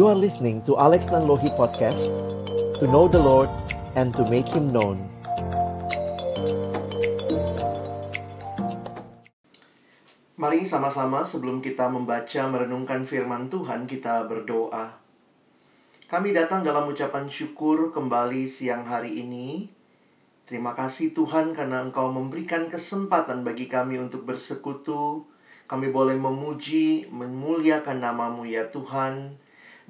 You are listening to Alex Nanlohi Podcast To know the Lord and to make Him known. Mari sama-sama sebelum kita membaca merenungkan firman Tuhan kita berdoa. Kami datang dalam ucapan syukur kembali siang hari ini. Terima kasih Tuhan karena Engkau memberikan kesempatan bagi kami untuk bersekutu. Kami boleh memuji, memuliakan namamu ya Tuhan.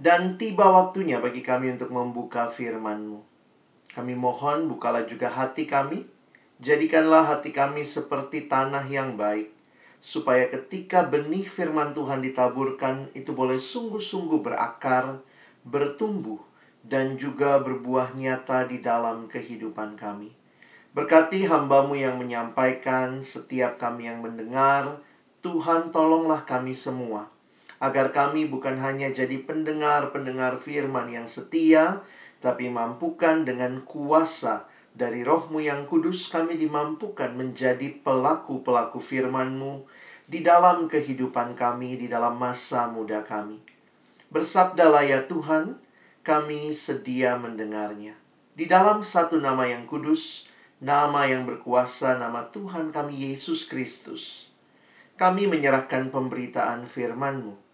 Dan tiba waktunya bagi kami untuk membuka firman-Mu. Kami mohon bukalah juga hati kami. Jadikanlah hati kami seperti tanah yang baik. Supaya ketika benih firman Tuhan ditaburkan, itu boleh sungguh-sungguh berakar, bertumbuh, dan juga berbuah nyata di dalam kehidupan kami. Berkati hambamu yang menyampaikan, setiap kami yang mendengar, Tuhan tolonglah kami semua agar kami bukan hanya jadi pendengar-pendengar firman yang setia, tapi mampukan dengan kuasa dari rohmu yang kudus kami dimampukan menjadi pelaku-pelaku firmanmu di dalam kehidupan kami, di dalam masa muda kami. Bersabdalah ya Tuhan, kami sedia mendengarnya. Di dalam satu nama yang kudus, nama yang berkuasa, nama Tuhan kami Yesus Kristus kami menyerahkan pemberitaan firman-Mu.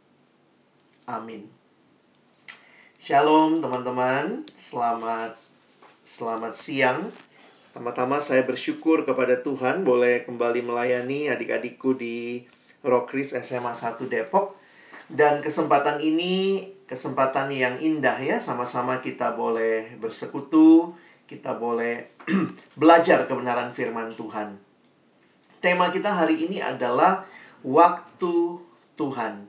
Amin. Shalom teman-teman, selamat selamat siang. Pertama-tama saya bersyukur kepada Tuhan boleh kembali melayani adik-adikku di Rockris SMA 1 Depok. Dan kesempatan ini kesempatan yang indah ya, sama-sama kita boleh bersekutu, kita boleh belajar kebenaran firman Tuhan. Tema kita hari ini adalah waktu Tuhan.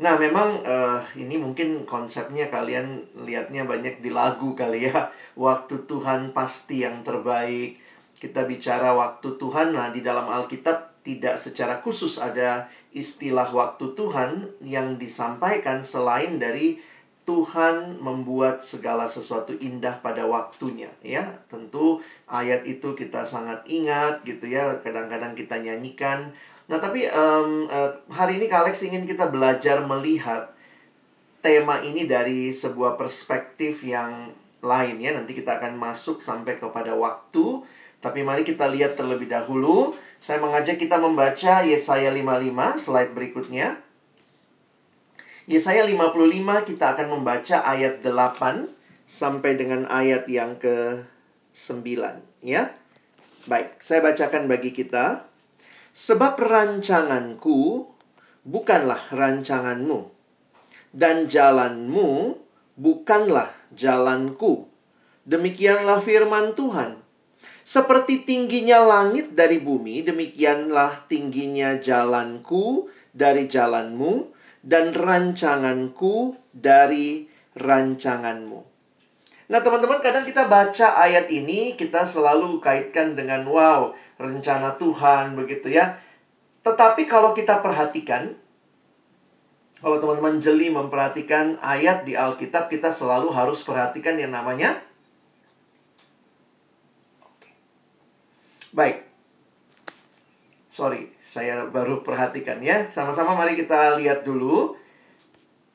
Nah, memang uh, ini mungkin konsepnya kalian lihatnya banyak di lagu kali ya. Waktu Tuhan pasti yang terbaik. Kita bicara waktu Tuhan, nah di dalam Alkitab tidak secara khusus ada istilah waktu Tuhan yang disampaikan selain dari Tuhan membuat segala sesuatu indah pada waktunya ya. Tentu ayat itu kita sangat ingat gitu ya. Kadang-kadang kita nyanyikan Nah, tapi um, uh, hari ini Kak Alex ingin kita belajar melihat tema ini dari sebuah perspektif yang lain ya. Nanti kita akan masuk sampai kepada waktu. Tapi mari kita lihat terlebih dahulu. Saya mengajak kita membaca Yesaya 55, slide berikutnya. Yesaya 55 kita akan membaca ayat 8 sampai dengan ayat yang ke-9 ya. Baik, saya bacakan bagi kita. Sebab rancanganku bukanlah rancanganmu, dan jalanmu bukanlah jalanku. Demikianlah firman Tuhan. Seperti tingginya langit dari bumi, demikianlah tingginya jalanku dari jalanmu, dan rancanganku dari rancanganmu. Nah, teman-teman, kadang kita baca ayat ini, kita selalu kaitkan dengan wow, rencana Tuhan begitu ya. Tetapi kalau kita perhatikan kalau teman-teman jeli memperhatikan ayat di Alkitab, kita selalu harus perhatikan yang namanya Baik. Sorry, saya baru perhatikan ya. Sama-sama mari kita lihat dulu.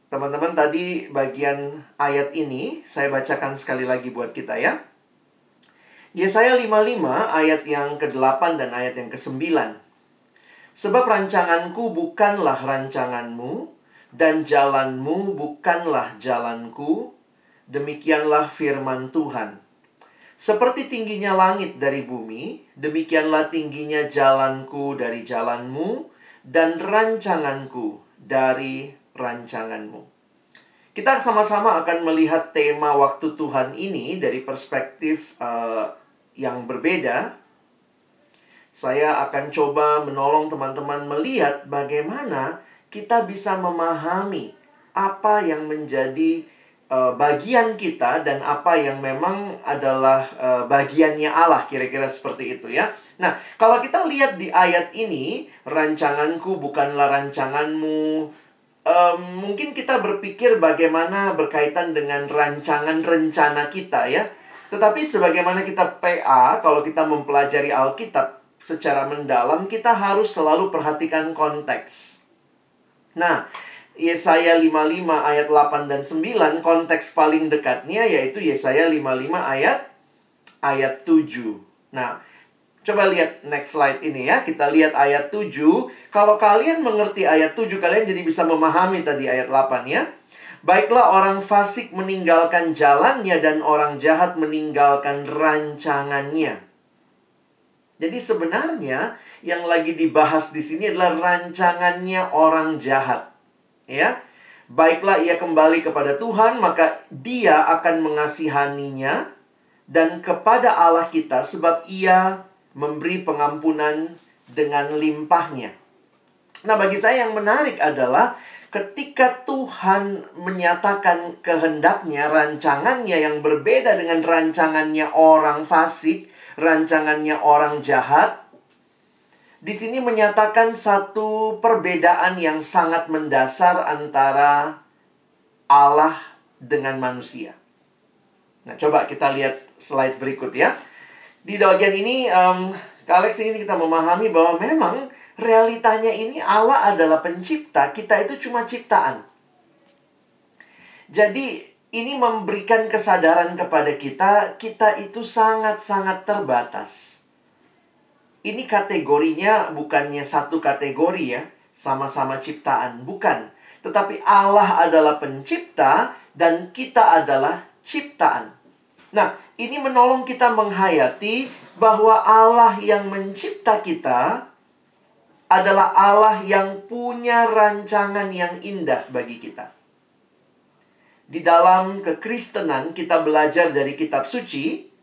Teman-teman tadi bagian ayat ini saya bacakan sekali lagi buat kita ya. Yesaya 55 ayat yang ke-8 dan ayat yang ke-9. Sebab rancanganku bukanlah rancanganmu, dan jalanmu bukanlah jalanku, demikianlah firman Tuhan. Seperti tingginya langit dari bumi, demikianlah tingginya jalanku dari jalanmu, dan rancanganku dari rancanganmu. Kita sama-sama akan melihat tema waktu Tuhan ini dari perspektif uh, yang berbeda, saya akan coba menolong teman-teman melihat bagaimana kita bisa memahami apa yang menjadi uh, bagian kita dan apa yang memang adalah uh, bagiannya Allah kira-kira seperti itu ya. Nah, kalau kita lihat di ayat ini, rancanganku bukanlah rancanganmu. Um, mungkin kita berpikir bagaimana berkaitan dengan rancangan rencana kita ya tetapi sebagaimana kita PA, kalau kita mempelajari Alkitab secara mendalam, kita harus selalu perhatikan konteks. Nah, Yesaya 55 ayat 8 dan 9, konteks paling dekatnya yaitu Yesaya 55 ayat ayat 7. Nah, coba lihat next slide ini ya. Kita lihat ayat 7. Kalau kalian mengerti ayat 7, kalian jadi bisa memahami tadi ayat 8 ya. Baiklah orang fasik meninggalkan jalannya dan orang jahat meninggalkan rancangannya. Jadi sebenarnya yang lagi dibahas di sini adalah rancangannya orang jahat ya. Baiklah ia kembali kepada Tuhan, maka dia akan mengasihaninya dan kepada Allah kita sebab ia memberi pengampunan dengan limpahnya. Nah, bagi saya yang menarik adalah ketika Tuhan menyatakan kehendaknya, rancangannya yang berbeda dengan rancangannya orang fasik, rancangannya orang jahat, di sini menyatakan satu perbedaan yang sangat mendasar antara Allah dengan manusia. Nah, coba kita lihat slide berikut ya. Di bagian ini, um, Kak Alex ingin kita memahami bahwa memang realitanya ini Allah adalah pencipta, kita itu cuma ciptaan. Jadi, ini memberikan kesadaran kepada kita, kita itu sangat-sangat terbatas ini kategorinya bukannya satu kategori ya, sama-sama ciptaan, bukan. Tetapi Allah adalah pencipta dan kita adalah ciptaan. Nah, ini menolong kita menghayati bahwa Allah yang mencipta kita adalah Allah yang punya rancangan yang indah bagi kita. Di dalam kekristenan kita belajar dari kitab suci.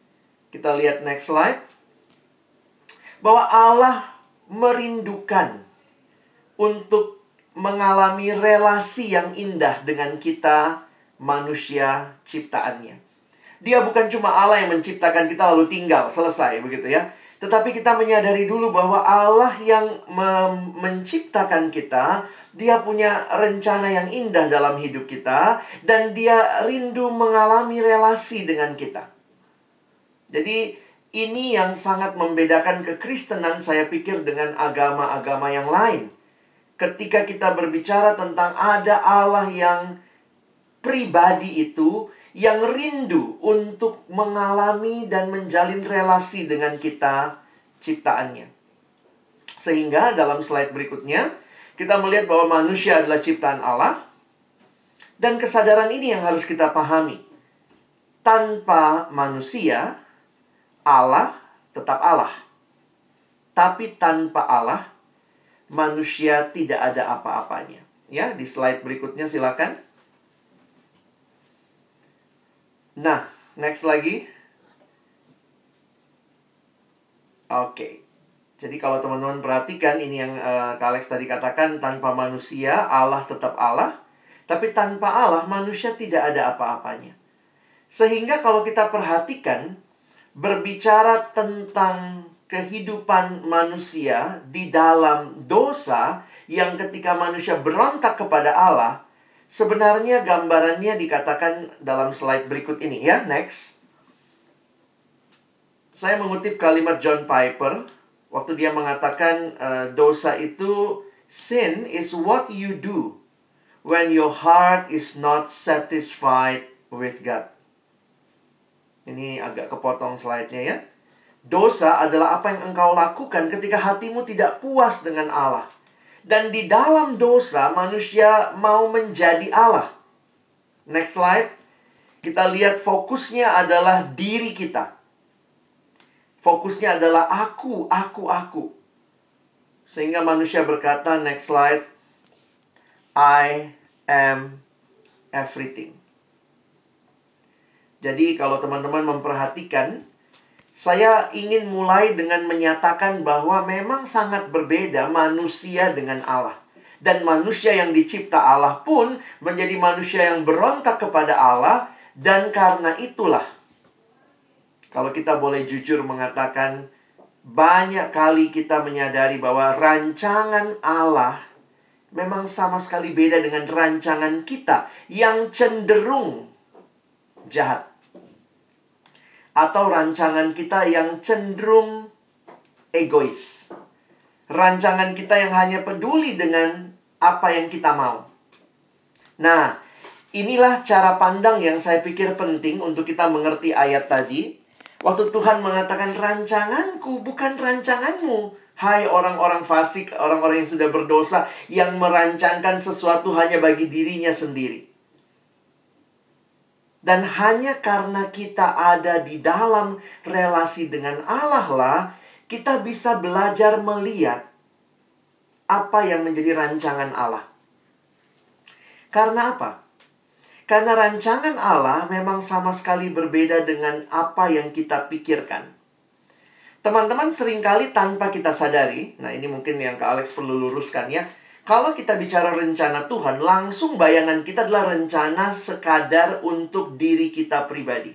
Kita lihat next slide bahwa Allah merindukan untuk mengalami relasi yang indah dengan kita manusia ciptaannya. Dia bukan cuma Allah yang menciptakan kita lalu tinggal, selesai begitu ya. Tetapi kita menyadari dulu bahwa Allah yang menciptakan kita, dia punya rencana yang indah dalam hidup kita dan dia rindu mengalami relasi dengan kita. Jadi ini yang sangat membedakan kekristenan saya pikir dengan agama-agama yang lain. Ketika kita berbicara tentang ada Allah yang pribadi itu yang rindu untuk mengalami dan menjalin relasi dengan kita ciptaannya. Sehingga dalam slide berikutnya kita melihat bahwa manusia adalah ciptaan Allah dan kesadaran ini yang harus kita pahami. Tanpa manusia, Allah tetap Allah. Tapi tanpa Allah, manusia tidak ada apa-apanya. Ya, di slide berikutnya silakan. Nah, next lagi. Oke. Okay. Jadi kalau teman-teman perhatikan ini yang uh, Kak Alex tadi katakan tanpa manusia Allah tetap Allah, tapi tanpa Allah manusia tidak ada apa-apanya. Sehingga kalau kita perhatikan berbicara tentang kehidupan manusia di dalam dosa yang ketika manusia berontak kepada Allah, sebenarnya gambarannya dikatakan dalam slide berikut ini ya, next. Saya mengutip kalimat John Piper waktu dia mengatakan uh, dosa itu sin is what you do when your heart is not satisfied with God. Ini agak kepotong slide-nya ya. Dosa adalah apa yang engkau lakukan ketika hatimu tidak puas dengan Allah. Dan di dalam dosa manusia mau menjadi Allah. Next slide. Kita lihat fokusnya adalah diri kita. Fokusnya adalah aku, aku, aku. Sehingga manusia berkata, next slide, I am everything. Jadi kalau teman-teman memperhatikan, saya ingin mulai dengan menyatakan bahwa memang sangat berbeda manusia dengan Allah. Dan manusia yang dicipta Allah pun menjadi manusia yang berontak kepada Allah dan karena itulah kalau kita boleh jujur mengatakan banyak kali kita menyadari bahwa rancangan Allah memang sama sekali beda dengan rancangan kita yang cenderung jahat atau rancangan kita yang cenderung egois. Rancangan kita yang hanya peduli dengan apa yang kita mau. Nah, inilah cara pandang yang saya pikir penting untuk kita mengerti ayat tadi. Waktu Tuhan mengatakan rancanganku bukan rancanganmu. Hai orang-orang fasik, orang-orang yang sudah berdosa yang merancangkan sesuatu hanya bagi dirinya sendiri. Dan hanya karena kita ada di dalam relasi dengan Allah lah, kita bisa belajar melihat apa yang menjadi rancangan Allah. Karena apa? Karena rancangan Allah memang sama sekali berbeda dengan apa yang kita pikirkan. Teman-teman sering kali tanpa kita sadari, nah ini mungkin yang Kak Alex perlu luruskan ya, kalau kita bicara rencana Tuhan, langsung bayangan kita adalah rencana sekadar untuk diri kita pribadi.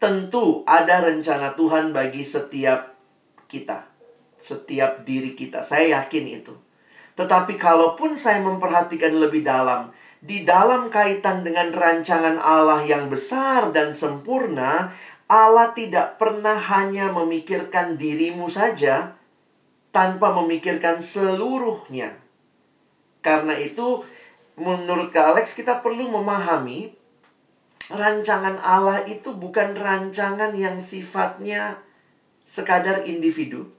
Tentu ada rencana Tuhan bagi setiap kita, setiap diri kita. Saya yakin itu. Tetapi kalaupun saya memperhatikan lebih dalam, di dalam kaitan dengan rancangan Allah yang besar dan sempurna, Allah tidak pernah hanya memikirkan dirimu saja, tanpa memikirkan seluruhnya. Karena itu, menurut Kak Alex, kita perlu memahami rancangan Allah itu bukan rancangan yang sifatnya sekadar individu.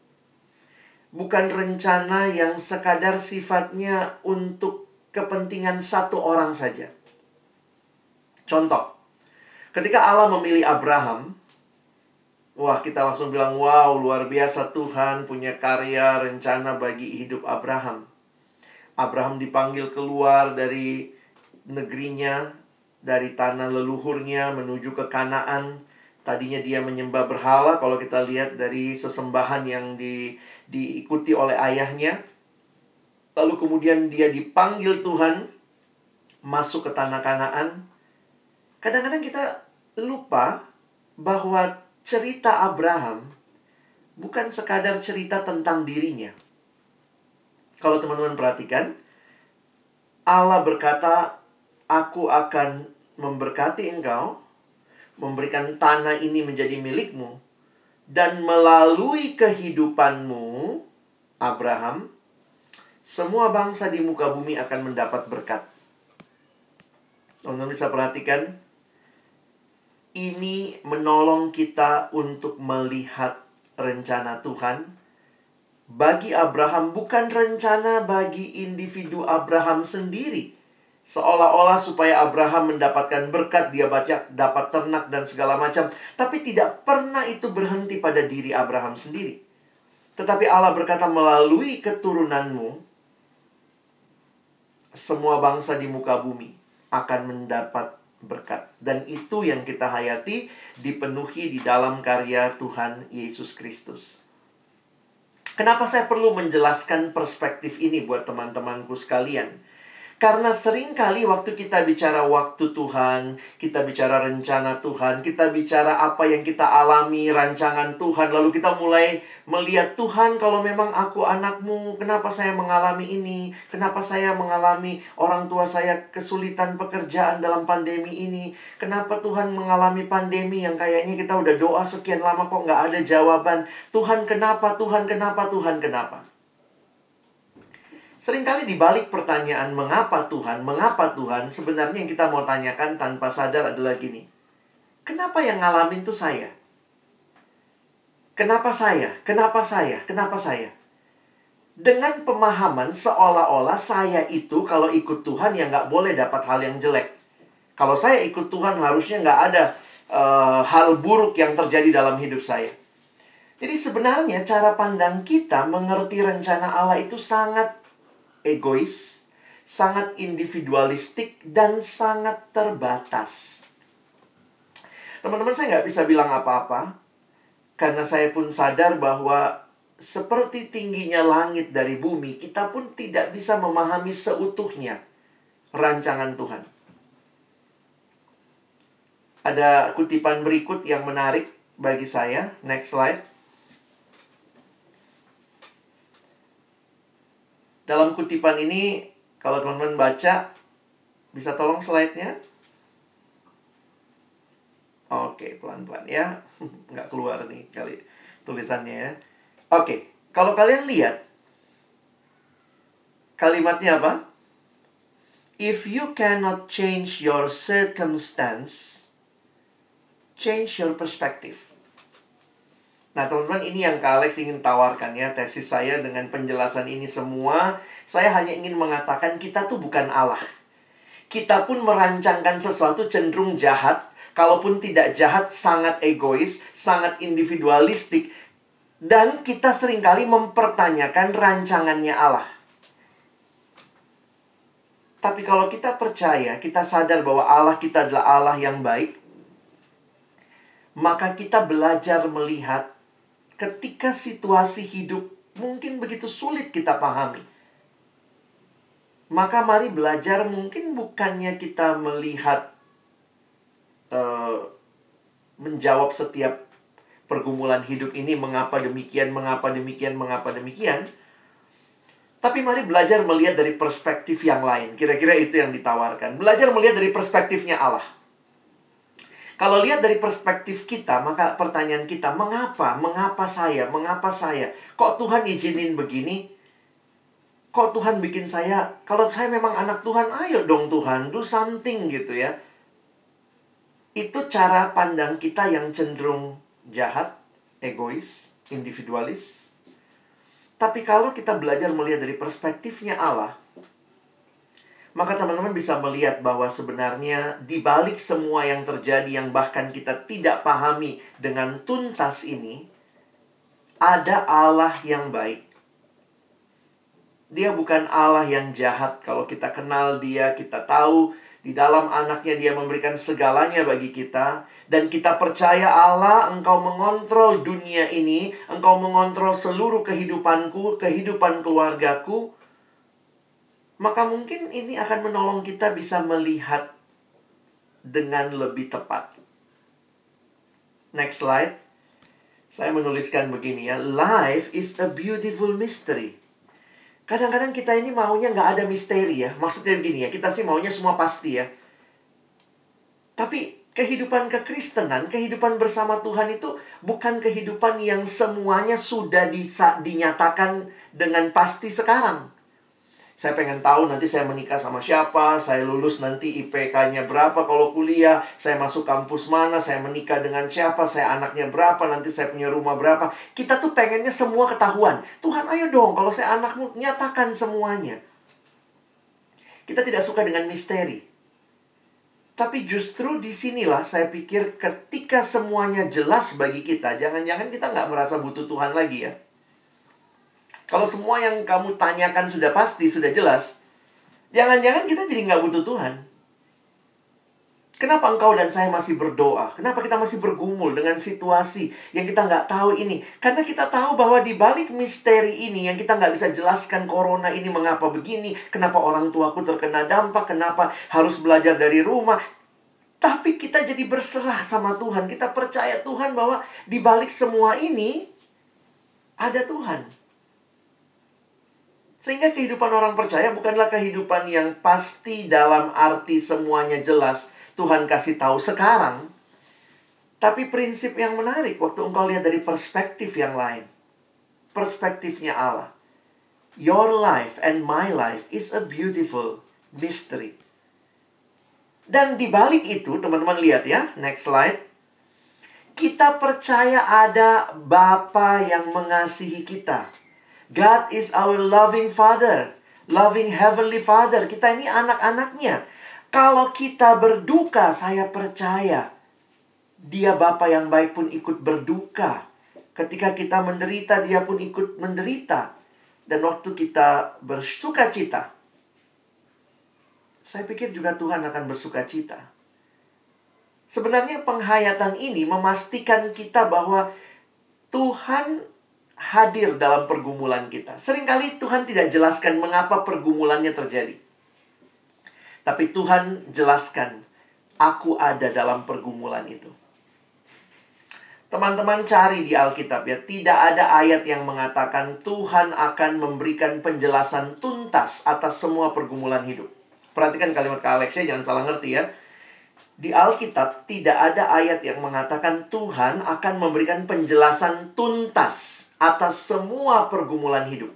Bukan rencana yang sekadar sifatnya untuk kepentingan satu orang saja. Contoh, ketika Allah memilih Abraham, Wah, kita langsung bilang, wow, luar biasa Tuhan punya karya, rencana bagi hidup Abraham. Abraham dipanggil keluar dari negerinya, dari tanah leluhurnya menuju ke Kanaan. Tadinya dia menyembah berhala, kalau kita lihat dari sesembahan yang di, diikuti oleh ayahnya. Lalu kemudian dia dipanggil Tuhan masuk ke tanah Kanaan. Kadang-kadang kita lupa bahwa cerita Abraham bukan sekadar cerita tentang dirinya. Kalau teman-teman perhatikan, Allah berkata, "Aku akan memberkati engkau, memberikan tanah ini menjadi milikmu, dan melalui kehidupanmu, Abraham, semua bangsa di muka bumi akan mendapat berkat." Teman-teman bisa perhatikan, ini menolong kita untuk melihat rencana Tuhan. Bagi Abraham bukan rencana bagi individu Abraham sendiri. Seolah-olah supaya Abraham mendapatkan berkat, dia baca dapat ternak dan segala macam. Tapi tidak pernah itu berhenti pada diri Abraham sendiri. Tetapi Allah berkata melalui keturunanmu, semua bangsa di muka bumi akan mendapat berkat. Dan itu yang kita hayati dipenuhi di dalam karya Tuhan Yesus Kristus. Kenapa saya perlu menjelaskan perspektif ini buat teman-temanku sekalian? Karena sering kali waktu kita bicara waktu Tuhan, kita bicara rencana Tuhan, kita bicara apa yang kita alami, rancangan Tuhan, lalu kita mulai melihat Tuhan kalau memang aku anakmu, kenapa saya mengalami ini? Kenapa saya mengalami orang tua saya kesulitan pekerjaan dalam pandemi ini? Kenapa Tuhan mengalami pandemi yang kayaknya kita udah doa sekian lama kok nggak ada jawaban? Tuhan kenapa? Tuhan kenapa? Tuhan kenapa? Seringkali dibalik pertanyaan mengapa Tuhan, mengapa Tuhan, sebenarnya yang kita mau tanyakan tanpa sadar adalah gini. Kenapa yang ngalamin tuh saya? Kenapa saya? Kenapa saya? Kenapa saya? Dengan pemahaman seolah-olah saya itu kalau ikut Tuhan ya nggak boleh dapat hal yang jelek. Kalau saya ikut Tuhan harusnya nggak ada uh, hal buruk yang terjadi dalam hidup saya. Jadi sebenarnya cara pandang kita mengerti rencana Allah itu sangat egois, sangat individualistik, dan sangat terbatas. Teman-teman, saya nggak bisa bilang apa-apa, karena saya pun sadar bahwa seperti tingginya langit dari bumi, kita pun tidak bisa memahami seutuhnya rancangan Tuhan. Ada kutipan berikut yang menarik bagi saya. Next slide. Dalam kutipan ini, kalau teman-teman baca, bisa tolong slide-nya? Oke, pelan-pelan ya. Nggak keluar nih kali tulisannya ya. Oke, kalau kalian lihat, kalimatnya apa? if you cannot change your circumstance, change your perspective. Nah, teman-teman, ini yang Kak Alex ingin tawarkan ya, tesis saya dengan penjelasan ini semua. Saya hanya ingin mengatakan kita tuh bukan Allah. Kita pun merancangkan sesuatu cenderung jahat, kalaupun tidak jahat, sangat egois, sangat individualistik, dan kita sering kali mempertanyakan rancangannya Allah. Tapi kalau kita percaya, kita sadar bahwa Allah kita adalah Allah yang baik, maka kita belajar melihat ketika situasi hidup mungkin begitu sulit kita pahami. Maka mari belajar mungkin bukannya kita melihat uh, menjawab setiap pergumulan hidup ini mengapa demikian, mengapa demikian, mengapa demikian. Tapi mari belajar melihat dari perspektif yang lain. Kira-kira itu yang ditawarkan. Belajar melihat dari perspektifnya Allah. Kalau lihat dari perspektif kita, maka pertanyaan kita, mengapa? Mengapa saya? Mengapa saya? Kok Tuhan izinin begini? Kok Tuhan bikin saya? Kalau saya memang anak Tuhan, ayo dong Tuhan, do something gitu ya. Itu cara pandang kita yang cenderung jahat, egois, individualis. Tapi kalau kita belajar melihat dari perspektifnya Allah, maka teman-teman bisa melihat bahwa sebenarnya di balik semua yang terjadi yang bahkan kita tidak pahami dengan tuntas ini, ada Allah yang baik. Dia bukan Allah yang jahat. Kalau kita kenal dia, kita tahu di dalam anaknya dia memberikan segalanya bagi kita. Dan kita percaya Allah, engkau mengontrol dunia ini, engkau mengontrol seluruh kehidupanku, kehidupan keluargaku, maka mungkin ini akan menolong kita bisa melihat dengan lebih tepat. Next slide. Saya menuliskan begini ya, life is a beautiful mystery. Kadang-kadang kita ini maunya nggak ada misteri ya. Maksudnya begini ya, kita sih maunya semua pasti ya. Tapi kehidupan kekristenan, kehidupan bersama Tuhan itu bukan kehidupan yang semuanya sudah dinyatakan dengan pasti sekarang. Saya pengen tahu nanti saya menikah sama siapa, saya lulus nanti IPK-nya berapa kalau kuliah, saya masuk kampus mana, saya menikah dengan siapa, saya anaknya berapa, nanti saya punya rumah berapa. Kita tuh pengennya semua ketahuan. Tuhan ayo dong, kalau saya anakmu, nyatakan semuanya. Kita tidak suka dengan misteri. Tapi justru di sinilah saya pikir ketika semuanya jelas bagi kita, jangan-jangan kita nggak merasa butuh Tuhan lagi ya. Kalau semua yang kamu tanyakan sudah pasti, sudah jelas, jangan-jangan kita jadi nggak butuh Tuhan. Kenapa engkau dan saya masih berdoa? Kenapa kita masih bergumul dengan situasi yang kita nggak tahu ini? Karena kita tahu bahwa di balik misteri ini yang kita nggak bisa jelaskan corona ini mengapa begini, kenapa orang tuaku terkena dampak, kenapa harus belajar dari rumah. Tapi kita jadi berserah sama Tuhan. Kita percaya Tuhan bahwa di balik semua ini ada Tuhan. Sehingga kehidupan orang percaya bukanlah kehidupan yang pasti dalam arti semuanya jelas. Tuhan kasih tahu sekarang. Tapi prinsip yang menarik waktu engkau lihat dari perspektif yang lain. Perspektifnya Allah. Your life and my life is a beautiful mystery. Dan di balik itu, teman-teman lihat ya, next slide. Kita percaya ada Bapa yang mengasihi kita. God is our loving Father, loving Heavenly Father. Kita ini anak-anaknya. Kalau kita berduka, saya percaya Dia Bapa yang baik pun ikut berduka. Ketika kita menderita, Dia pun ikut menderita. Dan waktu kita bersuka cita, saya pikir juga Tuhan akan bersuka cita. Sebenarnya penghayatan ini memastikan kita bahwa Tuhan hadir dalam pergumulan kita. Seringkali Tuhan tidak jelaskan mengapa pergumulannya terjadi. Tapi Tuhan jelaskan, aku ada dalam pergumulan itu. Teman-teman cari di Alkitab ya, tidak ada ayat yang mengatakan Tuhan akan memberikan penjelasan tuntas atas semua pergumulan hidup. Perhatikan kalimat Kak Alex ya, jangan salah ngerti ya. Di Alkitab tidak ada ayat yang mengatakan Tuhan akan memberikan penjelasan tuntas atas semua pergumulan hidup.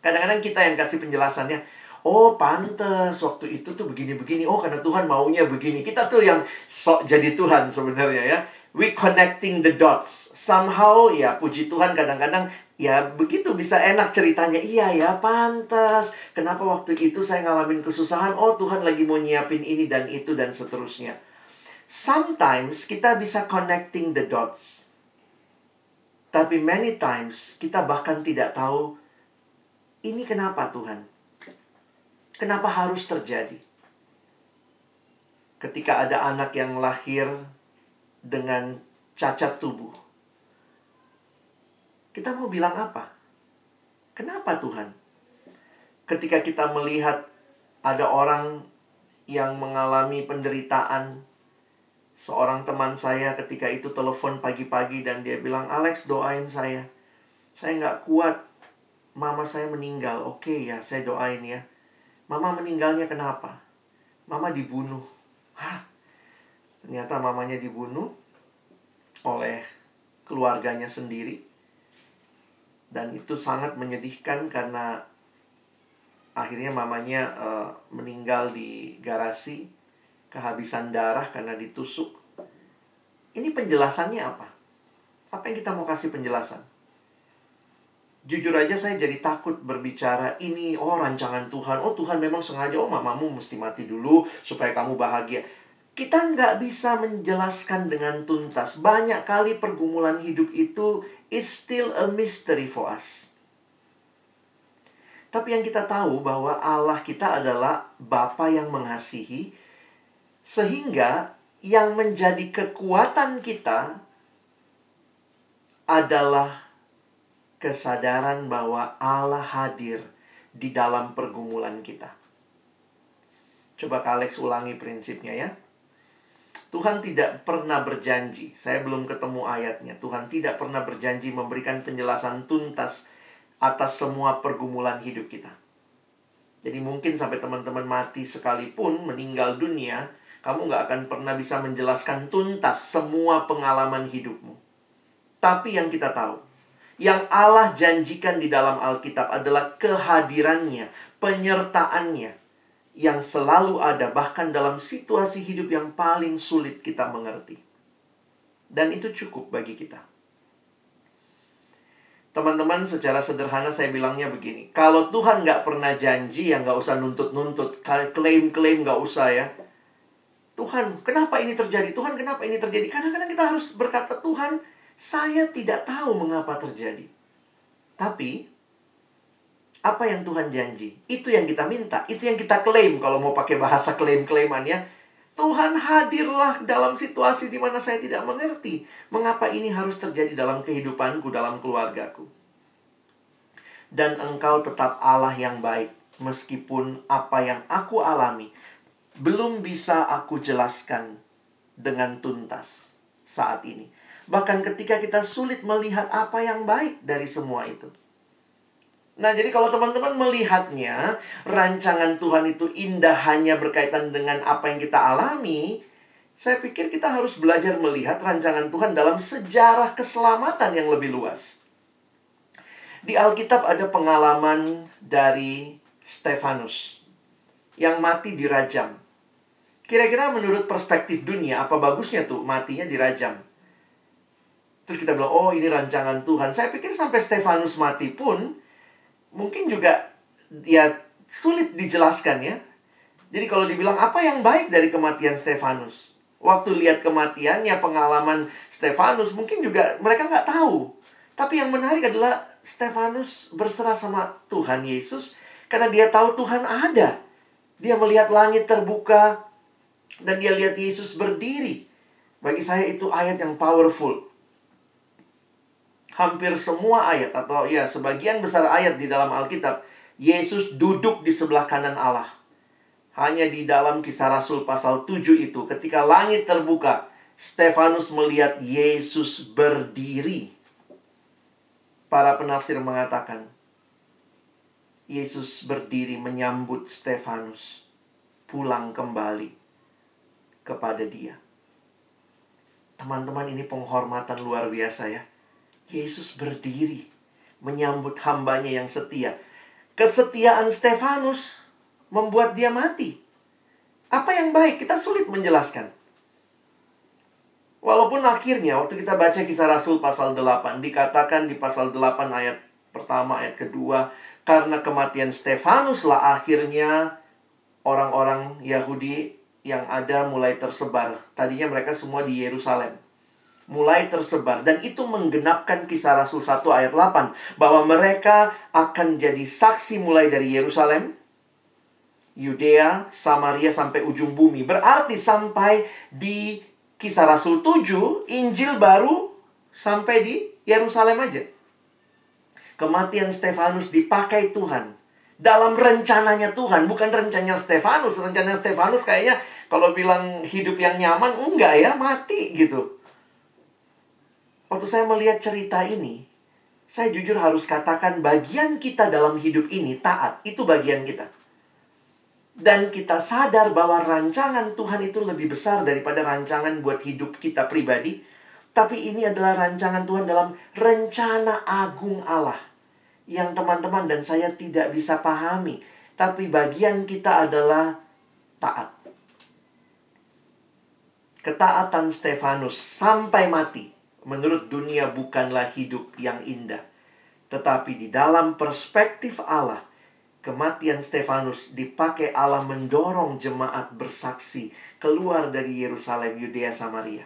Kadang-kadang kita yang kasih penjelasannya, Oh, pantes waktu itu tuh begini-begini. Oh, karena Tuhan maunya begini. Kita tuh yang sok jadi Tuhan sebenarnya ya. We connecting the dots. Somehow ya puji Tuhan kadang-kadang ya begitu bisa enak ceritanya. Iya ya, pantas. Kenapa waktu itu saya ngalamin kesusahan? Oh, Tuhan lagi mau nyiapin ini dan itu dan seterusnya. Sometimes kita bisa connecting the dots. Tapi many times kita bahkan tidak tahu ini kenapa Tuhan? Kenapa harus terjadi? Ketika ada anak yang lahir dengan cacat tubuh. Kita mau bilang apa? Kenapa Tuhan? Ketika kita melihat ada orang yang mengalami penderitaan, seorang teman saya ketika itu telepon pagi-pagi dan dia bilang, Alex doain saya. Saya nggak kuat, mama saya meninggal. Oke ya, saya doain ya. Mama meninggalnya kenapa? Mama dibunuh. Hah? Ternyata mamanya dibunuh oleh keluarganya sendiri. Dan itu sangat menyedihkan karena akhirnya mamanya uh, meninggal di garasi kehabisan darah karena ditusuk. Ini penjelasannya apa? Apa yang kita mau kasih penjelasan? jujur aja saya jadi takut berbicara ini oh rancangan Tuhan oh Tuhan memang sengaja oh mamamu mesti mati dulu supaya kamu bahagia kita nggak bisa menjelaskan dengan tuntas banyak kali pergumulan hidup itu is still a mystery for us tapi yang kita tahu bahwa Allah kita adalah Bapa yang mengasihi sehingga yang menjadi kekuatan kita adalah kesadaran bahwa Allah hadir di dalam pergumulan kita. Coba Kalex ulangi prinsipnya ya. Tuhan tidak pernah berjanji, saya belum ketemu ayatnya. Tuhan tidak pernah berjanji memberikan penjelasan tuntas atas semua pergumulan hidup kita. Jadi mungkin sampai teman-teman mati sekalipun meninggal dunia, kamu nggak akan pernah bisa menjelaskan tuntas semua pengalaman hidupmu. Tapi yang kita tahu, yang Allah janjikan di dalam Alkitab adalah kehadirannya, penyertaannya yang selalu ada bahkan dalam situasi hidup yang paling sulit kita mengerti. Dan itu cukup bagi kita. Teman-teman, secara sederhana saya bilangnya begini. Kalau Tuhan nggak pernah janji, ya nggak usah nuntut-nuntut. Klaim-klaim nggak usah ya. Tuhan, kenapa ini terjadi? Tuhan, kenapa ini terjadi? Kadang-kadang kita harus berkata, Tuhan, saya tidak tahu mengapa terjadi. Tapi, apa yang Tuhan janji? Itu yang kita minta. Itu yang kita klaim. Kalau mau pakai bahasa klaim-klaimannya. Tuhan hadirlah dalam situasi di mana saya tidak mengerti. Mengapa ini harus terjadi dalam kehidupanku, dalam keluargaku. Dan engkau tetap Allah yang baik. Meskipun apa yang aku alami belum bisa aku jelaskan dengan tuntas saat ini. Bahkan ketika kita sulit melihat apa yang baik dari semua itu. Nah, jadi kalau teman-teman melihatnya, rancangan Tuhan itu indah hanya berkaitan dengan apa yang kita alami, saya pikir kita harus belajar melihat rancangan Tuhan dalam sejarah keselamatan yang lebih luas. Di Alkitab ada pengalaman dari Stefanus yang mati dirajam. Kira-kira menurut perspektif dunia, apa bagusnya tuh matinya dirajam? Terus kita bilang, oh ini rancangan Tuhan. Saya pikir sampai Stefanus mati pun, mungkin juga ya sulit dijelaskan ya. Jadi kalau dibilang apa yang baik dari kematian Stefanus? Waktu lihat kematiannya, pengalaman Stefanus, mungkin juga mereka nggak tahu. Tapi yang menarik adalah Stefanus berserah sama Tuhan Yesus karena dia tahu Tuhan ada. Dia melihat langit terbuka dan dia lihat Yesus berdiri. Bagi saya itu ayat yang powerful hampir semua ayat atau ya sebagian besar ayat di dalam Alkitab Yesus duduk di sebelah kanan Allah. Hanya di dalam kisah Rasul pasal 7 itu ketika langit terbuka Stefanus melihat Yesus berdiri. Para penafsir mengatakan Yesus berdiri menyambut Stefanus pulang kembali kepada dia. Teman-teman ini penghormatan luar biasa ya. Yesus berdiri menyambut hambanya yang setia. Kesetiaan Stefanus membuat dia mati. Apa yang baik? Kita sulit menjelaskan. Walaupun akhirnya waktu kita baca kisah Rasul pasal 8 dikatakan di pasal 8 ayat pertama ayat kedua karena kematian Stefanus lah akhirnya orang-orang Yahudi yang ada mulai tersebar. Tadinya mereka semua di Yerusalem. Mulai tersebar dan itu menggenapkan kisah Rasul 1 ayat 8 bahwa mereka akan jadi saksi mulai dari Yerusalem, Yudea, Samaria sampai ujung bumi. Berarti sampai di kisah Rasul 7, Injil baru sampai di Yerusalem aja. Kematian Stefanus dipakai Tuhan dalam rencananya Tuhan, bukan rencananya Stefanus. Rencananya Stefanus kayaknya kalau bilang hidup yang nyaman, enggak ya, mati gitu. Waktu saya melihat cerita ini, saya jujur harus katakan bagian kita dalam hidup ini taat, itu bagian kita. Dan kita sadar bahwa rancangan Tuhan itu lebih besar daripada rancangan buat hidup kita pribadi. Tapi ini adalah rancangan Tuhan dalam rencana agung Allah. Yang teman-teman dan saya tidak bisa pahami. Tapi bagian kita adalah taat. Ketaatan Stefanus sampai mati menurut dunia bukanlah hidup yang indah. Tetapi di dalam perspektif Allah, kematian Stefanus dipakai Allah mendorong jemaat bersaksi keluar dari Yerusalem, Yudea, Samaria.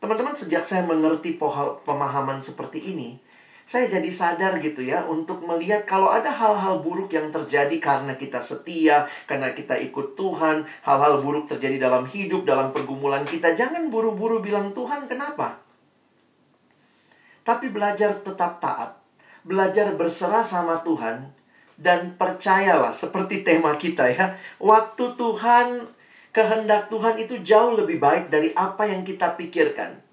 Teman-teman, sejak saya mengerti pemahaman seperti ini, saya jadi sadar gitu ya untuk melihat kalau ada hal-hal buruk yang terjadi karena kita setia, karena kita ikut Tuhan, hal-hal buruk terjadi dalam hidup, dalam pergumulan kita, jangan buru-buru bilang Tuhan kenapa. Tapi belajar tetap taat, belajar berserah sama Tuhan dan percayalah seperti tema kita ya. Waktu Tuhan, kehendak Tuhan itu jauh lebih baik dari apa yang kita pikirkan.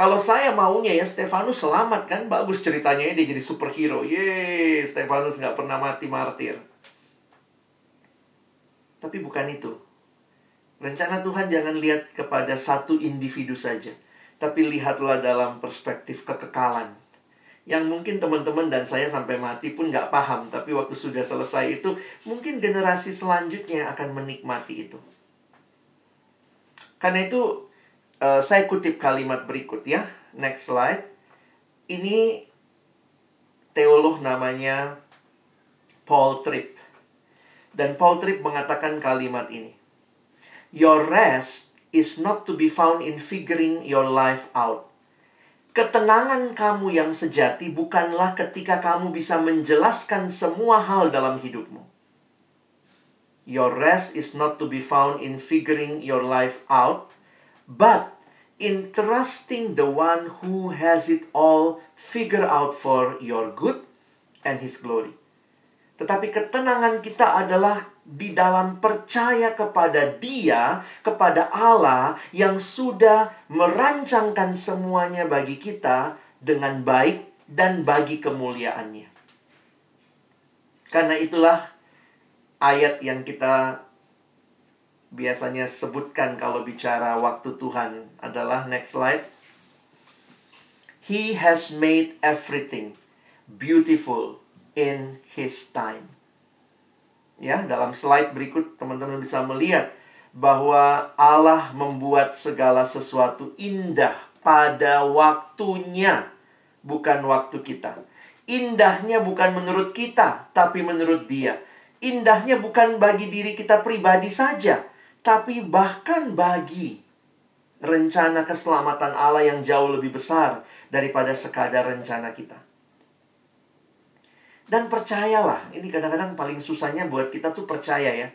Kalau saya maunya ya Stefanus selamat kan bagus ceritanya dia jadi superhero. Yeay, Stefanus nggak pernah mati martir. Tapi bukan itu. Rencana Tuhan jangan lihat kepada satu individu saja. Tapi lihatlah dalam perspektif kekekalan. Yang mungkin teman-teman dan saya sampai mati pun nggak paham. Tapi waktu sudah selesai itu, mungkin generasi selanjutnya akan menikmati itu. Karena itu Uh, saya kutip kalimat berikut ya. Next slide. Ini teolog namanya Paul Tripp. Dan Paul Tripp mengatakan kalimat ini. Your rest is not to be found in figuring your life out. Ketenangan kamu yang sejati bukanlah ketika kamu bisa menjelaskan semua hal dalam hidupmu. Your rest is not to be found in figuring your life out, but in trusting the one who has it all figure out for your good and his glory. Tetapi ketenangan kita adalah di dalam percaya kepada Dia, kepada Allah yang sudah merancangkan semuanya bagi kita dengan baik dan bagi kemuliaannya. Karena itulah ayat yang kita biasanya sebutkan kalau bicara waktu Tuhan adalah next slide. He has made everything beautiful in his time. Ya, dalam slide berikut teman-teman bisa melihat bahwa Allah membuat segala sesuatu indah pada waktunya, bukan waktu kita. Indahnya bukan menurut kita, tapi menurut Dia. Indahnya bukan bagi diri kita pribadi saja, tapi bahkan bagi rencana keselamatan Allah yang jauh lebih besar daripada sekadar rencana kita. Dan percayalah, ini kadang-kadang paling susahnya buat kita tuh percaya ya.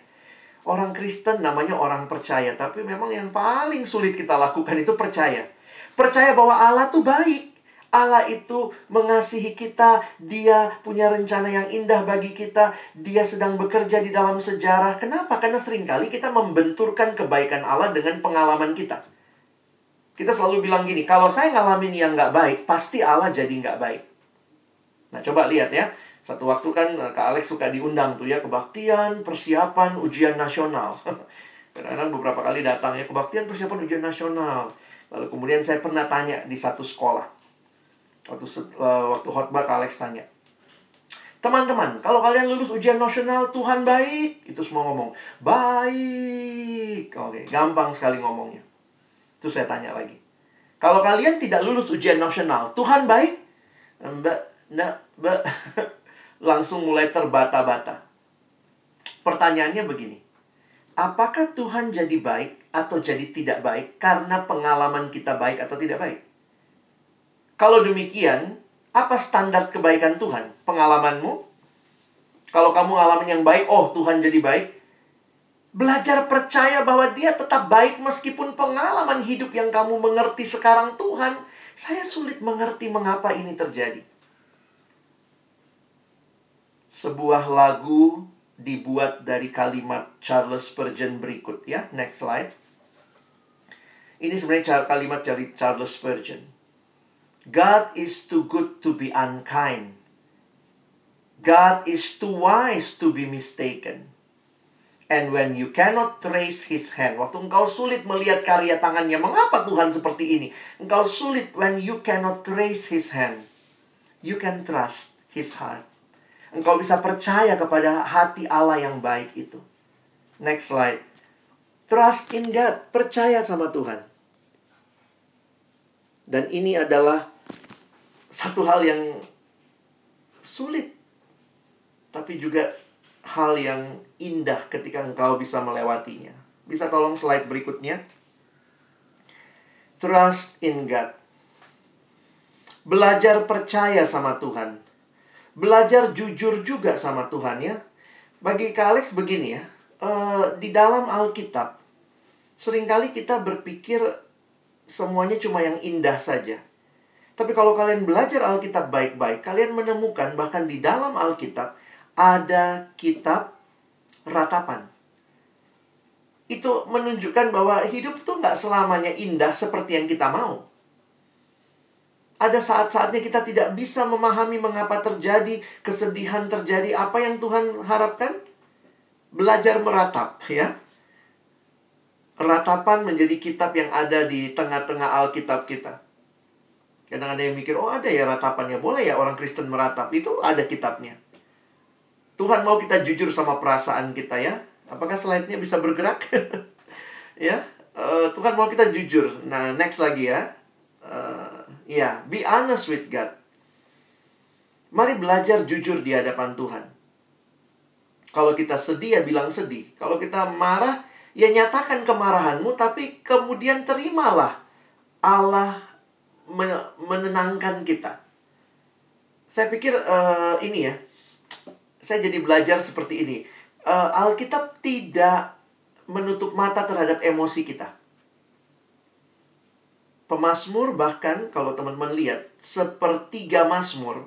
Orang Kristen namanya orang percaya, tapi memang yang paling sulit kita lakukan itu percaya. Percaya bahwa Allah tuh baik. Allah itu mengasihi kita, Dia punya rencana yang indah bagi kita, Dia sedang bekerja di dalam sejarah. Kenapa? Karena sering kali kita membenturkan kebaikan Allah dengan pengalaman kita. Kita selalu bilang gini, kalau saya ngalamin yang nggak baik, pasti Allah jadi nggak baik. Nah, coba lihat ya. Satu waktu kan eh, Kak Alex suka diundang tuh ya, kebaktian, persiapan, ujian nasional. Kadang-kadang beberapa kali datang ya, kebaktian, persiapan, ujian nasional. Lalu kemudian saya pernah tanya di satu sekolah Waktu uh, waktu khotbah Alex tanya. Teman-teman, kalau kalian lulus ujian nasional, Tuhan baik. Itu semua ngomong, baik. Oke, gampang sekali ngomongnya. Itu saya tanya lagi. Kalau kalian tidak lulus ujian nasional, Tuhan baik? Mbak, mbak, mbak. Langsung mulai terbata-bata. Pertanyaannya begini. Apakah Tuhan jadi baik atau jadi tidak baik karena pengalaman kita baik atau tidak baik? Kalau demikian, apa standar kebaikan Tuhan? Pengalamanmu? Kalau kamu ngalamin yang baik, oh Tuhan jadi baik. Belajar percaya bahwa dia tetap baik meskipun pengalaman hidup yang kamu mengerti sekarang Tuhan. Saya sulit mengerti mengapa ini terjadi. Sebuah lagu dibuat dari kalimat Charles Spurgeon berikut ya. Next slide. Ini sebenarnya kalimat dari Charles Spurgeon. God is too good to be unkind. God is too wise to be mistaken. And when you cannot trace his hand, waktu engkau sulit melihat karya tangannya, mengapa Tuhan seperti ini? Engkau sulit when you cannot trace his hand. You can trust his heart. Engkau bisa percaya kepada hati Allah yang baik itu. Next slide. Trust in God, percaya sama Tuhan. Dan ini adalah satu hal yang sulit. Tapi juga hal yang indah ketika engkau bisa melewatinya. Bisa tolong slide berikutnya? Trust in God. Belajar percaya sama Tuhan belajar jujur juga sama Tuhan ya. Bagi Kak Alex begini ya, uh, di dalam Alkitab sering kali kita berpikir semuanya cuma yang indah saja. Tapi kalau kalian belajar Alkitab baik-baik, kalian menemukan bahkan di dalam Alkitab ada kitab ratapan. Itu menunjukkan bahwa hidup tuh nggak selamanya indah seperti yang kita mau. Ada saat-saatnya kita tidak bisa memahami mengapa terjadi kesedihan terjadi apa yang Tuhan harapkan. Belajar meratap ya. Ratapan menjadi kitab yang ada di tengah-tengah Alkitab kita. Kadang ada yang mikir, oh ada ya ratapannya. Boleh ya orang Kristen meratap. Itu ada kitabnya. Tuhan mau kita jujur sama perasaan kita ya. Apakah slide-nya bisa bergerak? ya, uh, Tuhan mau kita jujur. Nah, next lagi ya. Uh, Ya, be honest with God. Mari belajar jujur di hadapan Tuhan. Kalau kita sedih ya bilang sedih. Kalau kita marah ya nyatakan kemarahanmu tapi kemudian terimalah Allah menenangkan kita. Saya pikir uh, ini ya. Saya jadi belajar seperti ini. Uh, Alkitab tidak menutup mata terhadap emosi kita. Pemasmur bahkan kalau teman-teman lihat sepertiga Masmur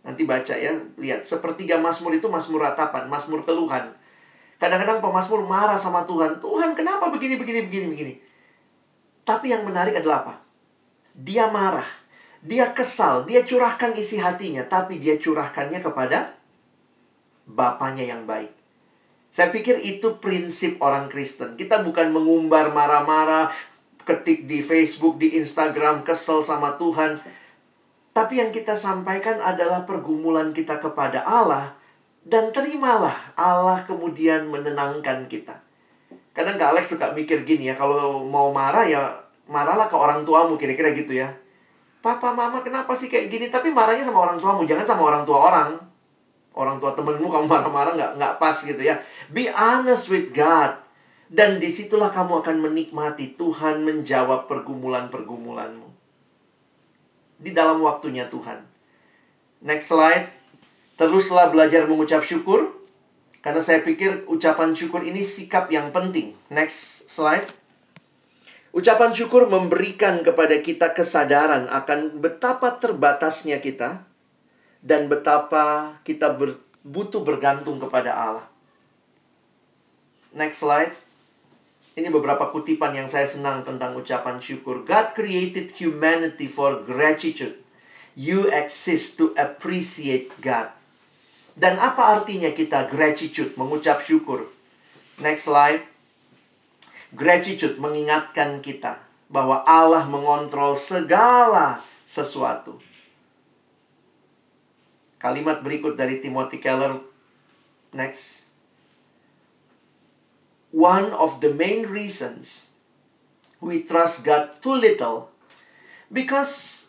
nanti baca ya lihat sepertiga Masmur itu Masmur ratapan Masmur keluhan kadang-kadang pemasmur marah sama Tuhan Tuhan kenapa begini begini begini begini tapi yang menarik adalah apa dia marah dia kesal dia curahkan isi hatinya tapi dia curahkannya kepada Bapaknya yang baik saya pikir itu prinsip orang Kristen. Kita bukan mengumbar marah-marah, ketik di Facebook, di Instagram, kesel sama Tuhan. Tapi yang kita sampaikan adalah pergumulan kita kepada Allah dan terimalah Allah kemudian menenangkan kita. Kadang Kak Alex suka mikir gini ya, kalau mau marah ya marahlah ke orang tuamu kira-kira gitu ya. Papa, mama kenapa sih kayak gini? Tapi marahnya sama orang tuamu, jangan sama orang tua orang. Orang tua temenmu kamu marah-marah nggak nggak pas gitu ya. Be honest with God. Dan di situlah kamu akan menikmati Tuhan menjawab pergumulan-pergumulanmu. Di dalam waktunya Tuhan. Next slide. Teruslah belajar mengucap syukur. Karena saya pikir ucapan syukur ini sikap yang penting. Next slide. Ucapan syukur memberikan kepada kita kesadaran akan betapa terbatasnya kita dan betapa kita ber, butuh bergantung kepada Allah. Next slide. Ini beberapa kutipan yang saya senang tentang ucapan syukur. God created humanity for gratitude. You exist to appreciate God. Dan apa artinya kita gratitude, mengucap syukur? Next slide. Gratitude mengingatkan kita bahwa Allah mengontrol segala sesuatu. Kalimat berikut dari Timothy Keller. Next. One of the main reasons we trust God too little because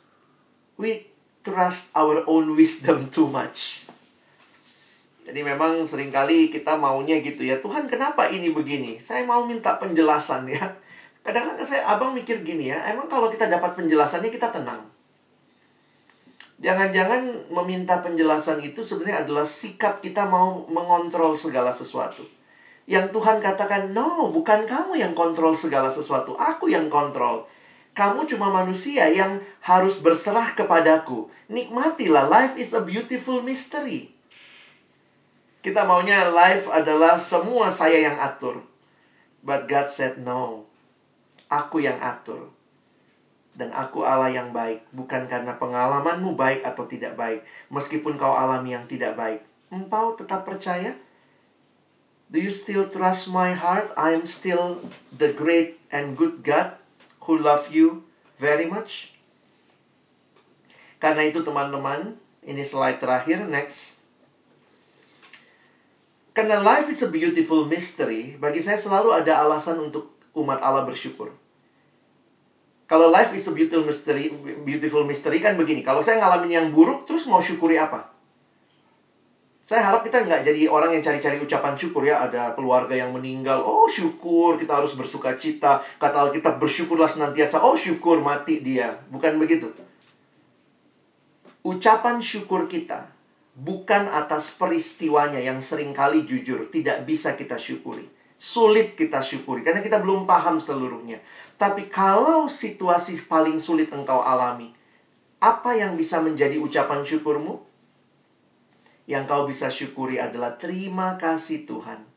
we trust our own wisdom too much. Jadi memang sering kali kita maunya gitu ya, Tuhan kenapa ini begini? Saya mau minta penjelasan ya. Kadang-kadang saya abang mikir gini ya, emang kalau kita dapat penjelasannya kita tenang. Jangan-jangan meminta penjelasan itu sebenarnya adalah sikap kita mau mengontrol segala sesuatu. Yang Tuhan katakan, no, bukan kamu yang kontrol segala sesuatu, aku yang kontrol. Kamu cuma manusia yang harus berserah kepadaku. Nikmatilah, life is a beautiful mystery. Kita maunya life adalah semua saya yang atur. But God said no. Aku yang atur. Dan aku Allah yang baik. Bukan karena pengalamanmu baik atau tidak baik. Meskipun kau alami yang tidak baik. Engkau tetap percaya? Do you still trust my heart? I am still the great and good God who love you very much. Karena itu teman-teman, ini slide terakhir, next. Karena life is a beautiful mystery, bagi saya selalu ada alasan untuk umat Allah bersyukur. Kalau life is a beautiful mystery, beautiful mystery kan begini. Kalau saya ngalamin yang buruk, terus mau syukuri apa? Saya harap kita nggak jadi orang yang cari-cari ucapan syukur ya. Ada keluarga yang meninggal, oh syukur, kita harus bersuka cita. Kata Alkitab, bersyukurlah senantiasa, oh syukur, mati dia. Bukan begitu. Ucapan syukur kita bukan atas peristiwanya yang sering kali jujur tidak bisa kita syukuri. Sulit kita syukuri, karena kita belum paham seluruhnya. Tapi kalau situasi paling sulit engkau alami, apa yang bisa menjadi ucapan syukurmu? yang kau bisa syukuri adalah terima kasih Tuhan.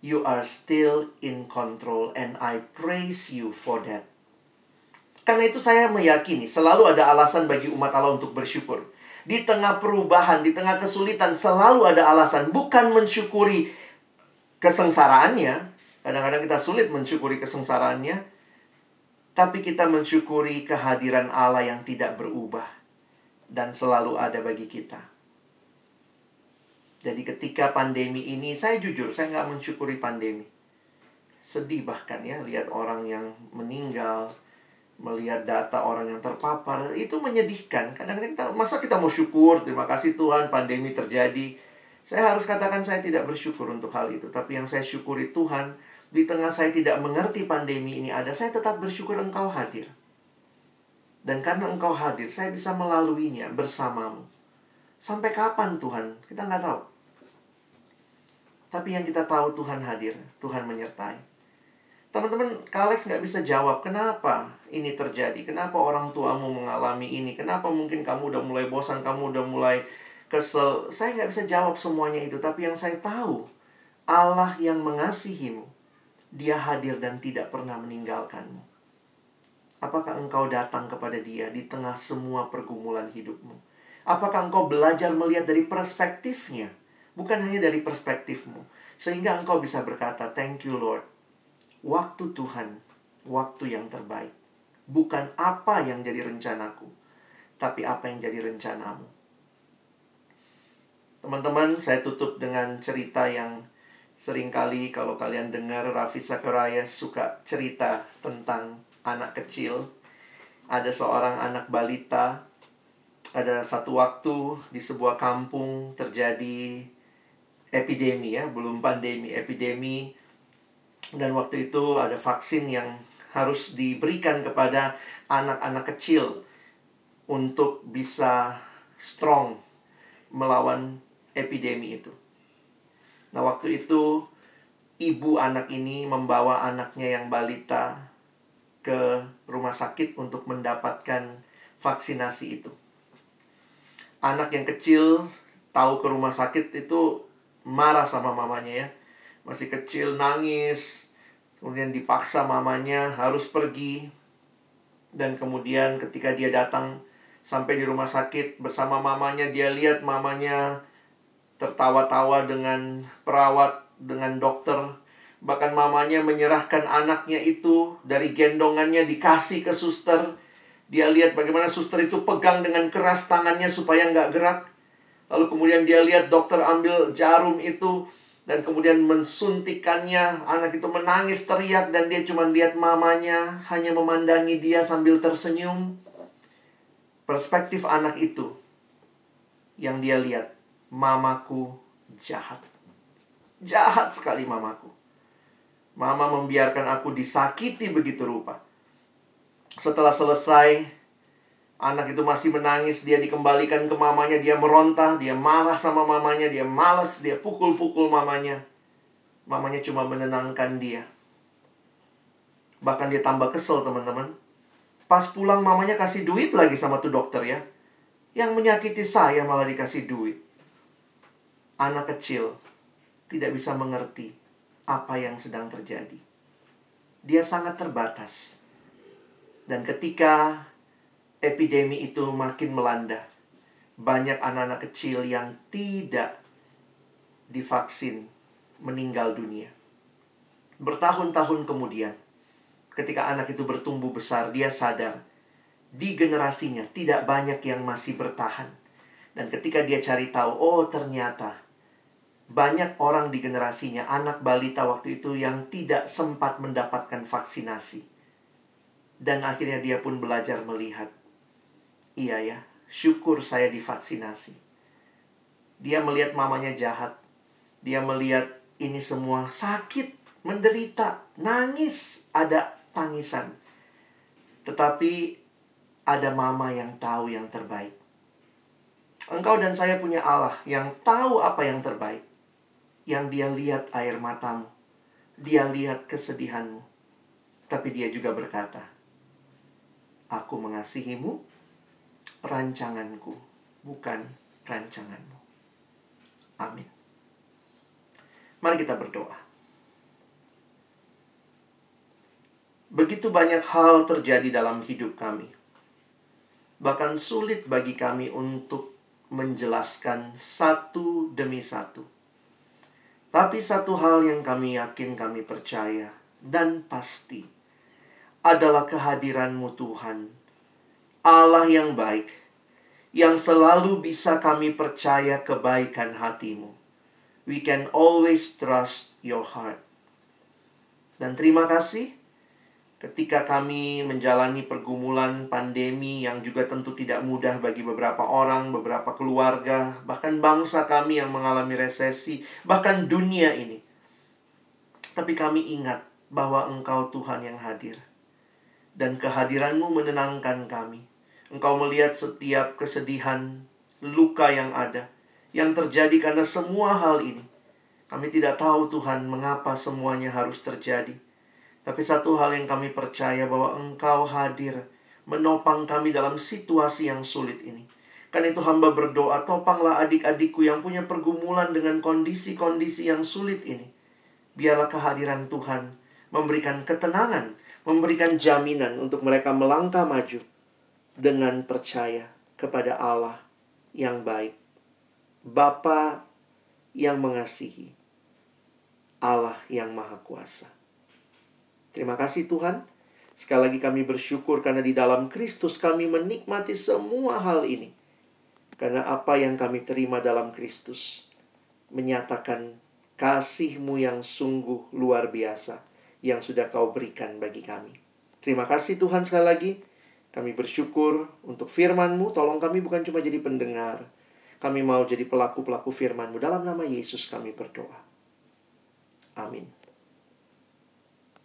You are still in control and I praise you for that. Karena itu saya meyakini selalu ada alasan bagi umat Allah untuk bersyukur. Di tengah perubahan, di tengah kesulitan selalu ada alasan bukan mensyukuri kesengsaraannya. Kadang-kadang kita sulit mensyukuri kesengsaraannya, tapi kita mensyukuri kehadiran Allah yang tidak berubah dan selalu ada bagi kita. Jadi ketika pandemi ini, saya jujur, saya nggak mensyukuri pandemi. Sedih bahkan ya, lihat orang yang meninggal, melihat data orang yang terpapar, itu menyedihkan. Kadang-kadang kita, masa kita mau syukur, terima kasih Tuhan pandemi terjadi. Saya harus katakan saya tidak bersyukur untuk hal itu. Tapi yang saya syukuri Tuhan, di tengah saya tidak mengerti pandemi ini ada, saya tetap bersyukur engkau hadir. Dan karena engkau hadir, saya bisa melaluinya bersamamu. Sampai kapan Tuhan? Kita nggak tahu. Tapi yang kita tahu Tuhan hadir, Tuhan menyertai. Teman-teman, Kalex nggak bisa jawab kenapa ini terjadi, kenapa orang tuamu mengalami ini, kenapa mungkin kamu udah mulai bosan, kamu udah mulai kesel. Saya nggak bisa jawab semuanya itu, tapi yang saya tahu, Allah yang mengasihimu, dia hadir dan tidak pernah meninggalkanmu. Apakah engkau datang kepada dia di tengah semua pergumulan hidupmu? Apakah engkau belajar melihat dari perspektifnya? bukan hanya dari perspektifmu, sehingga engkau bisa berkata, "Thank you, Lord." Waktu Tuhan, waktu yang terbaik, bukan apa yang jadi rencanaku, tapi apa yang jadi rencanamu. Teman-teman, saya tutup dengan cerita yang sering kali kalau kalian dengar Raffi Sakuraya suka cerita tentang anak kecil. Ada seorang anak balita ada satu waktu di sebuah kampung terjadi epidemi ya, belum pandemi, epidemi. Dan waktu itu ada vaksin yang harus diberikan kepada anak-anak kecil untuk bisa strong melawan epidemi itu. Nah, waktu itu ibu anak ini membawa anaknya yang balita ke rumah sakit untuk mendapatkan vaksinasi itu. Anak yang kecil tahu ke rumah sakit itu marah sama mamanya ya. Masih kecil nangis, kemudian dipaksa mamanya harus pergi. Dan kemudian ketika dia datang sampai di rumah sakit bersama mamanya, dia lihat mamanya tertawa-tawa dengan perawat, dengan dokter. Bahkan mamanya menyerahkan anaknya itu dari gendongannya dikasih ke suster. Dia lihat bagaimana suster itu pegang dengan keras tangannya supaya nggak gerak. Lalu kemudian dia lihat dokter ambil jarum itu dan kemudian mensuntikannya. Anak itu menangis teriak dan dia cuma lihat mamanya hanya memandangi dia sambil tersenyum. Perspektif anak itu yang dia lihat, mamaku jahat. Jahat sekali mamaku. Mama membiarkan aku disakiti begitu rupa. Setelah selesai, Anak itu masih menangis, dia dikembalikan ke mamanya, dia merontah, dia marah sama mamanya, dia malas, dia pukul-pukul mamanya. Mamanya cuma menenangkan dia. Bahkan dia tambah kesel, teman-teman. Pas pulang mamanya kasih duit lagi sama tuh dokter ya. Yang menyakiti saya malah dikasih duit. Anak kecil tidak bisa mengerti apa yang sedang terjadi. Dia sangat terbatas. Dan ketika epidemi itu makin melanda. Banyak anak-anak kecil yang tidak divaksin meninggal dunia. Bertahun-tahun kemudian, ketika anak itu bertumbuh besar, dia sadar di generasinya tidak banyak yang masih bertahan. Dan ketika dia cari tahu, oh ternyata banyak orang di generasinya, anak balita waktu itu yang tidak sempat mendapatkan vaksinasi. Dan akhirnya dia pun belajar melihat Iya ya, syukur saya divaksinasi. Dia melihat mamanya jahat. Dia melihat ini semua sakit, menderita, nangis, ada tangisan. Tetapi ada mama yang tahu yang terbaik. Engkau dan saya punya Allah yang tahu apa yang terbaik. Yang dia lihat air matamu. Dia lihat kesedihanmu. Tapi dia juga berkata, Aku mengasihimu rancanganku, bukan rancanganmu. Amin. Mari kita berdoa. Begitu banyak hal terjadi dalam hidup kami. Bahkan sulit bagi kami untuk menjelaskan satu demi satu. Tapi satu hal yang kami yakin kami percaya dan pasti adalah kehadiranmu Tuhan Allah yang baik, yang selalu bisa kami percaya kebaikan hatimu. We can always trust your heart. Dan terima kasih ketika kami menjalani pergumulan pandemi yang juga tentu tidak mudah bagi beberapa orang, beberapa keluarga, bahkan bangsa kami yang mengalami resesi, bahkan dunia ini. Tapi kami ingat bahwa Engkau Tuhan yang hadir. Dan kehadiranmu menenangkan kami Engkau melihat setiap kesedihan, luka yang ada, yang terjadi karena semua hal ini. Kami tidak tahu Tuhan mengapa semuanya harus terjadi. Tapi satu hal yang kami percaya bahwa Engkau hadir menopang kami dalam situasi yang sulit ini. Karena itu hamba berdoa, topanglah adik-adikku yang punya pergumulan dengan kondisi-kondisi yang sulit ini. Biarlah kehadiran Tuhan memberikan ketenangan, memberikan jaminan untuk mereka melangkah maju dengan percaya kepada Allah yang baik, Bapa yang mengasihi, Allah yang Maha Kuasa. Terima kasih Tuhan. Sekali lagi kami bersyukur karena di dalam Kristus kami menikmati semua hal ini. Karena apa yang kami terima dalam Kristus menyatakan kasihmu yang sungguh luar biasa yang sudah kau berikan bagi kami. Terima kasih Tuhan sekali lagi. Kami bersyukur untuk firman-Mu. Tolong kami bukan cuma jadi pendengar. Kami mau jadi pelaku-pelaku firman-Mu. Dalam nama Yesus kami berdoa. Amin.